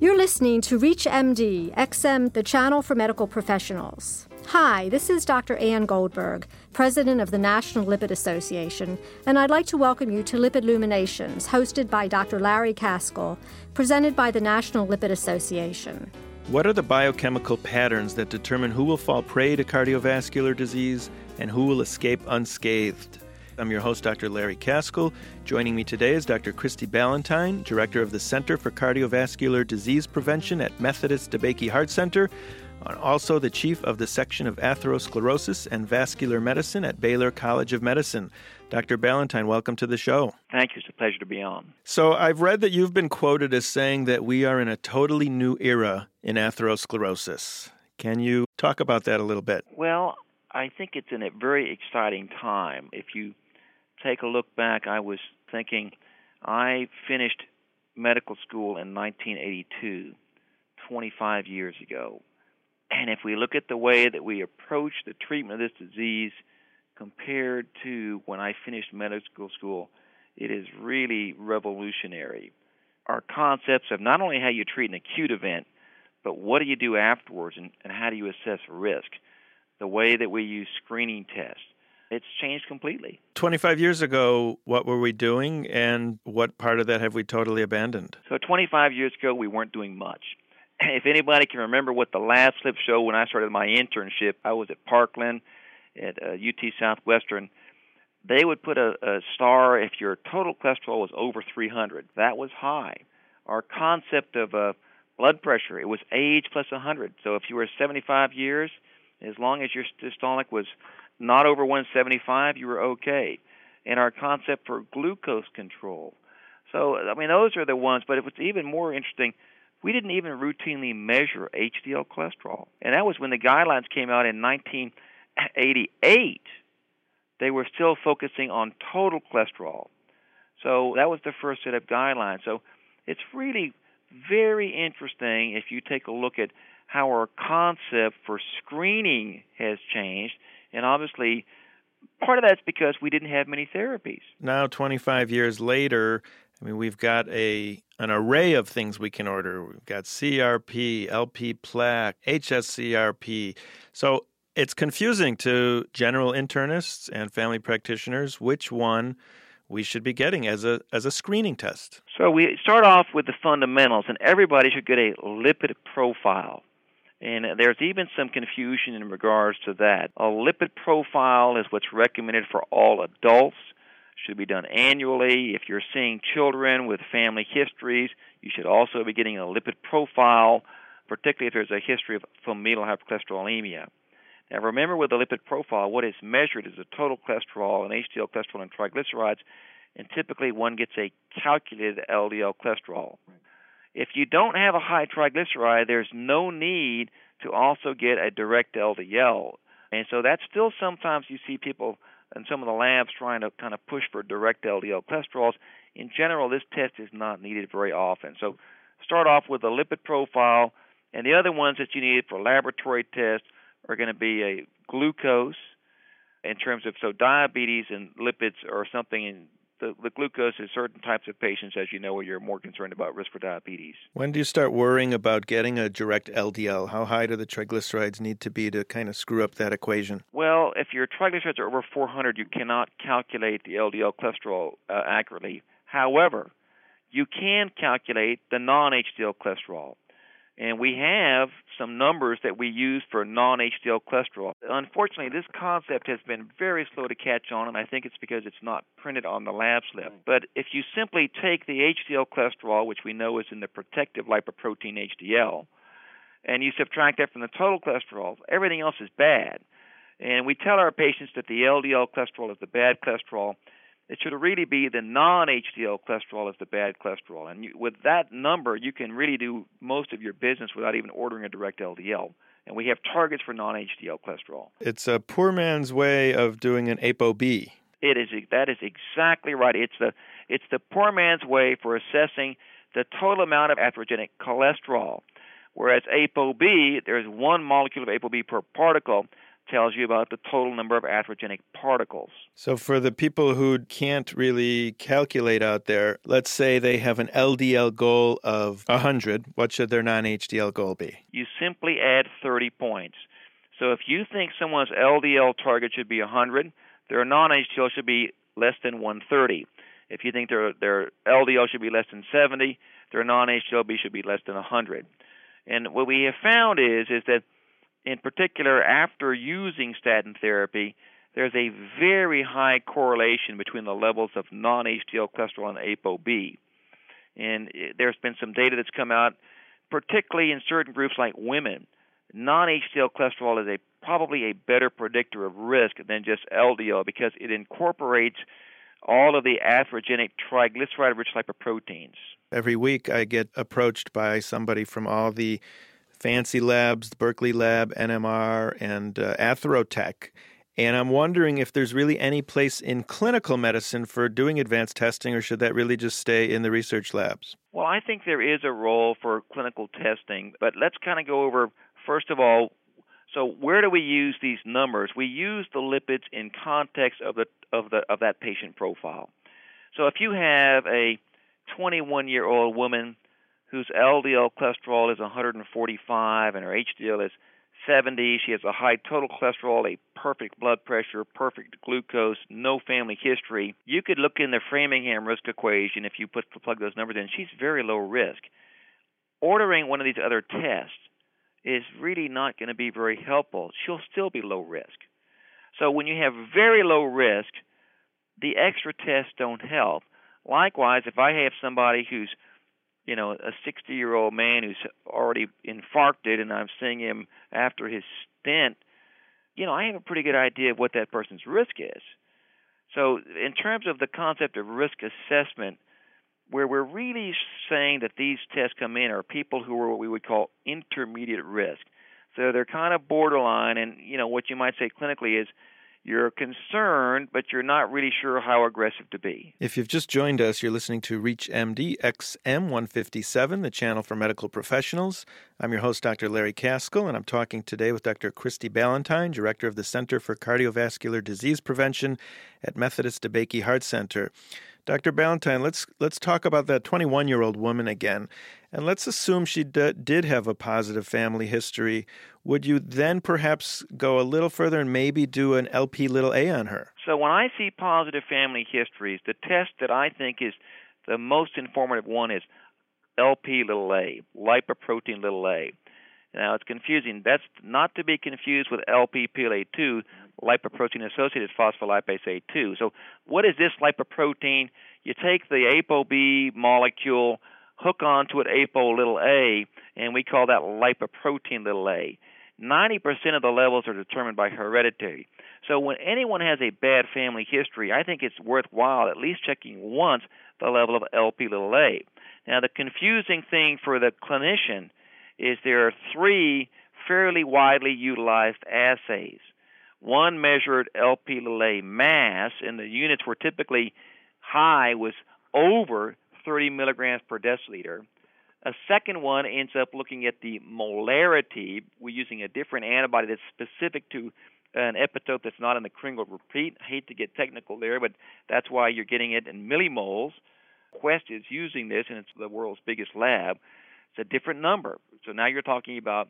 You're listening to ReachMD, XM, the channel for medical professionals. Hi, this is Dr. Ann Goldberg, President of the National Lipid Association, and I'd like to welcome you to Lipid Luminations, hosted by Dr. Larry Kaskel, presented by the National Lipid Association. What are the biochemical patterns that determine who will fall prey to cardiovascular disease and who will escape unscathed? I'm your host, Dr. Larry Kaskel. Joining me today is Dr. Christie Ballantyne, Director of the Center for Cardiovascular Disease Prevention at Methodist DeBakey Heart Center, and also the Chief of the Section of Atherosclerosis and Vascular Medicine at Baylor College of Medicine. Dr. Ballantyne, welcome to the show. Thank you. It's a pleasure to be on. So, I've read that you've been quoted as saying that we are in a totally new era in atherosclerosis. Can you talk about that a little bit? Well, I think it's in a very exciting time. If you take a look back, I was thinking I finished medical school in 1982, 25 years ago. And if we look at the way that we approach the treatment of this disease compared to when I finished medical school, it is really revolutionary. Our concepts of not only how you treat an acute event, but what do you do afterwards and, and how do you assess risk? The way that we use screening tests, it's changed completely. 25 years ago, what were we doing, and what part of that have we totally abandoned? So, 25 years ago, we weren't doing much. If anybody can remember what the last slip show when I started my internship, I was at Parkland at uh, UT Southwestern. They would put a, a star if your total cholesterol was over 300. That was high. Our concept of uh, blood pressure, it was age plus 100. So if you were 75 years, as long as your systolic was not over 175, you were okay. And our concept for glucose control. So, I mean, those are the ones, but what's even more interesting, we didn't even routinely measure HDL cholesterol. And that was when the guidelines came out in 1988. They were still focusing on total cholesterol. So that was the first set of guidelines. So it's really very interesting if you take a look at how our concept for screening has changed and obviously, part of that's because we didn't have many therapies. Now, 25 years later, I mean, we've got a an array of things we can order. We've got CRP, LP plaque, HSCRP. So it's confusing to general internists and family practitioners which one we should be getting as a as a screening test. So we start off with the fundamentals, and everybody should get a lipid profile. And there's even some confusion in regards to that. A lipid profile is what's recommended for all adults. Should be done annually. If you're seeing children with family histories, you should also be getting a lipid profile, particularly if there's a history of familial hypercholesterolemia. Now, remember with the lipid profile, what is measured is the total cholesterol and HDL cholesterol and triglycerides, and typically one gets a calculated LDL cholesterol. If you don't have a high triglyceride, there's no need to also get a direct LDL. And so that's still sometimes you see people in some of the labs trying to kind of push for direct LDL cholesterols. In general, this test is not needed very often. So start off with a lipid profile, and the other ones that you need for laboratory tests are going to be a glucose in terms of so diabetes and lipids are something in the, the glucose is certain types of patients, as you know, where you're more concerned about risk for diabetes. When do you start worrying about getting a direct LDL? How high do the triglycerides need to be to kind of screw up that equation? Well, if your triglycerides are over 400, you cannot calculate the LDL cholesterol uh, accurately. However, you can calculate the non HDL cholesterol. And we have some numbers that we use for non HDL cholesterol. Unfortunately, this concept has been very slow to catch on, and I think it's because it's not printed on the lab slip. But if you simply take the HDL cholesterol, which we know is in the protective lipoprotein HDL, and you subtract that from the total cholesterol, everything else is bad. And we tell our patients that the LDL cholesterol is the bad cholesterol it should really be the non-HDL cholesterol is the bad cholesterol, and you, with that number, you can really do most of your business without even ordering a direct LDL. And we have targets for non-HDL cholesterol. It's a poor man's way of doing an ApoB. It is that is exactly right. It's the it's the poor man's way for assessing the total amount of atherogenic cholesterol. Whereas ApoB, there's one molecule of ApoB per particle. Tells you about the total number of atherogenic particles. So, for the people who can't really calculate out there, let's say they have an LDL goal of 100. What should their non HDL goal be? You simply add 30 points. So, if you think someone's LDL target should be 100, their non HDL should be less than 130. If you think their their LDL should be less than 70, their non HDLB should be less than 100. And what we have found is is that in particular after using statin therapy, there's a very high correlation between the levels of non-HDL cholesterol and ApoB. And there's been some data that's come out, particularly in certain groups like women. Non-HDL cholesterol is a probably a better predictor of risk than just LDL because it incorporates all of the atherogenic triglyceride-rich lipoproteins. Every week I get approached by somebody from all the fancy labs, the Berkeley Lab, NMR, and uh, Atherotech. And I'm wondering if there's really any place in clinical medicine for doing advanced testing, or should that really just stay in the research labs? Well, I think there is a role for clinical testing, but let's kind of go over, first of all, so where do we use these numbers? We use the lipids in context of the of the of that patient profile. So if you have a 21 year old woman whose LDL cholesterol is 145 and her HDL is 70. She has a high total cholesterol, a perfect blood pressure, perfect glucose, no family history. You could look in the Framingham risk equation if you put plug those numbers in. She's very low risk. Ordering one of these other tests is really not going to be very helpful. She'll still be low risk. So when you have very low risk, the extra tests don't help. Likewise, if I have somebody who's you know, a 60 year old man who's already infarcted and I'm seeing him after his stent, you know, I have a pretty good idea of what that person's risk is. So, in terms of the concept of risk assessment, where we're really saying that these tests come in are people who are what we would call intermediate risk. So they're kind of borderline, and you know what you might say clinically is you're concerned, but you're not really sure how aggressive to be. If you've just joined us, you're listening to Reach MD XM 157, the channel for medical professionals. I'm your host, Dr. Larry Kaskel, and I'm talking today with Dr. Christie Ballantyne, Director of the Center for Cardiovascular Disease Prevention at Methodist DeBakey Heart Center. Dr. Ballantyne, let's let's talk about that 21-year-old woman again, and let's assume she d- did have a positive family history. Would you then perhaps go a little further and maybe do an LP little a on her? So when I see positive family histories, the test that I think is the most informative one is LP little a, lipoprotein little a. Now it's confusing. That's not to be confused with LPPLA2, lipoprotein associated phospholipase A2. So what is this lipoprotein? You take the ApoB molecule, hook onto it apo little a, and we call that lipoprotein little a. 90% of the levels are determined by heredity. So when anyone has a bad family history, I think it's worthwhile at least checking once the level of LP little a. Now the confusing thing for the clinician is there are three fairly widely utilized assays. One measured LP mass, and the units were typically high was over 30 milligrams per deciliter. A second one ends up looking at the molarity. We're using a different antibody that's specific to an epitope that's not in the Kringle repeat. I hate to get technical there, but that's why you're getting it in millimoles. Quest is using this, and it's the world's biggest lab. It's a different number. So now you're talking about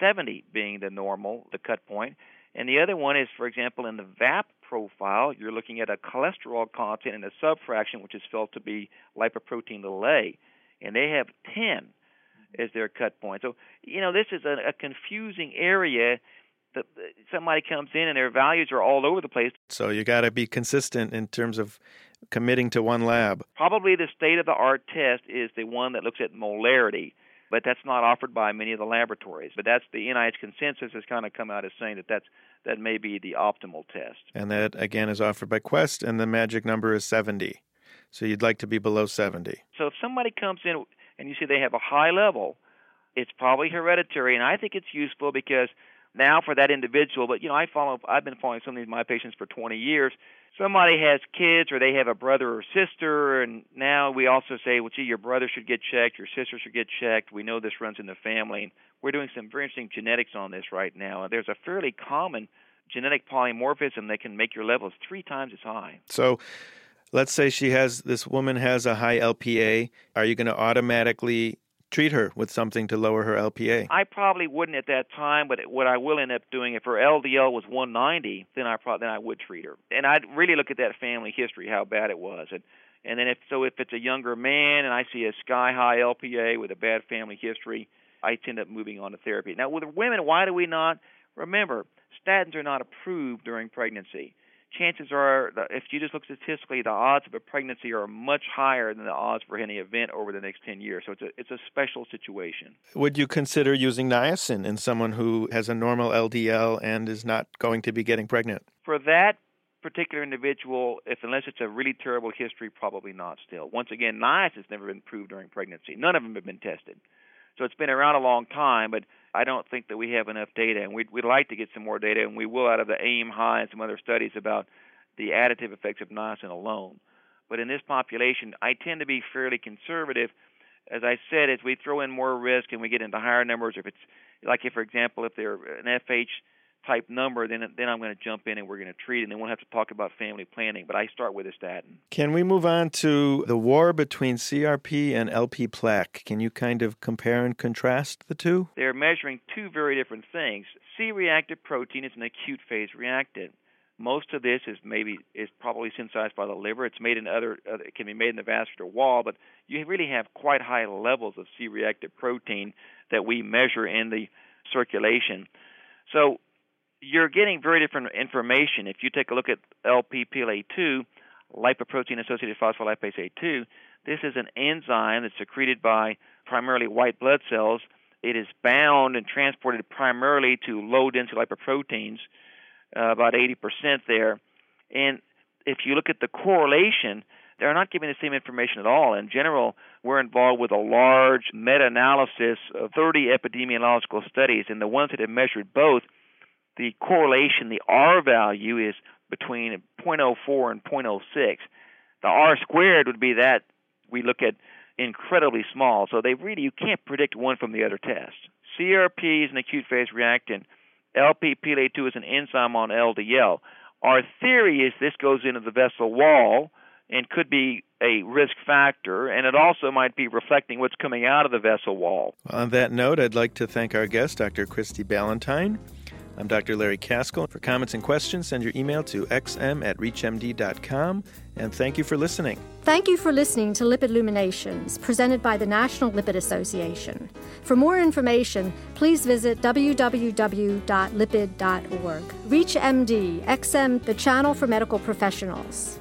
70 being the normal, the cut point. And the other one is, for example, in the VAP profile, you're looking at a cholesterol content in a subfraction, which is felt to be lipoprotein little a, and they have 10 as their cut point. So, you know, this is a, a confusing area. That somebody comes in and their values are all over the place. So you got to be consistent in terms of committing to one lab. Probably the state of the art test is the one that looks at molarity but that's not offered by many of the laboratories. But that's the NIH consensus has kind of come out as saying that that's that may be the optimal test. And that again is offered by Quest, and the magic number is 70. So you'd like to be below 70. So if somebody comes in and you see they have a high level, it's probably hereditary, and I think it's useful because now for that individual. But you know, I follow. I've been following some of these my patients for 20 years. Somebody has kids, or they have a brother or sister, and now we also say, well, gee, your brother should get checked, your sister should get checked. We know this runs in the family. We're doing some very interesting genetics on this right now. There's a fairly common genetic polymorphism that can make your levels three times as high. So, let's say she has this woman has a high LPA. Are you going to automatically treat her with something to lower her LPA? I probably wouldn't at that time, but what I will end up doing if her LDL was 190, then I probably then I would treat her, and I'd really look at that family history, how bad it was, and and then if so, if it's a younger man and I see a sky high LPA with a bad family history, I tend up moving on to therapy. Now with women, why do we not? Remember, statins are not approved during pregnancy chances are, if you just look statistically, the odds of a pregnancy are much higher than the odds for any event over the next 10 years. So it's a, it's a special situation. Would you consider using niacin in someone who has a normal LDL and is not going to be getting pregnant? For that particular individual, if unless it's a really terrible history, probably not still. Once again, niacin has never been proved during pregnancy. None of them have been tested. So it's been around a long time, but I don't think that we have enough data, and we'd, we'd like to get some more data, and we will out of the AIM High and some other studies about the additive effects of niacin alone. But in this population, I tend to be fairly conservative. As I said, as we throw in more risk and we get into higher numbers, if it's like, if for example, if they're an FH type number, then then I'm going to jump in and we're going to treat, it, and then we'll have to talk about family planning. But I start with a statin. Can we move on to the war between CRP and LP plaque? Can you kind of compare and contrast the two? They're measuring two very different things. C-reactive protein is an acute phase reactant. Most of this is maybe is probably synthesized by the liver. It's made in other uh, it can be made in the vascular wall, but you really have quite high levels of C-reactive protein that we measure in the circulation. So you're getting very different information. If you take a look at LPPLA2, lipoprotein associated phospholipase A2, this is an enzyme that's secreted by primarily white blood cells. It is bound and transported primarily to low density lipoproteins, uh, about 80% there. And if you look at the correlation, they're not giving the same information at all. In general, we're involved with a large meta analysis of 30 epidemiological studies, and the ones that have measured both the correlation, the R value is between 0.04 and 0.06. The R squared would be that we look at incredibly small. So they really you can't predict one from the other test. CRP is an acute phase reactant. LPPLA2 is an enzyme on LDL. Our theory is this goes into the vessel wall and could be a risk factor, and it also might be reflecting what's coming out of the vessel wall. On that note, I'd like to thank our guest, Dr. Christie Ballantyne. I'm Dr. Larry Kaskel. For comments and questions, send your email to xm at reachmd.com. And thank you for listening. Thank you for listening to Lipid Luminations, presented by the National Lipid Association. For more information, please visit www.lipid.org. ReachMD, XM, the channel for medical professionals.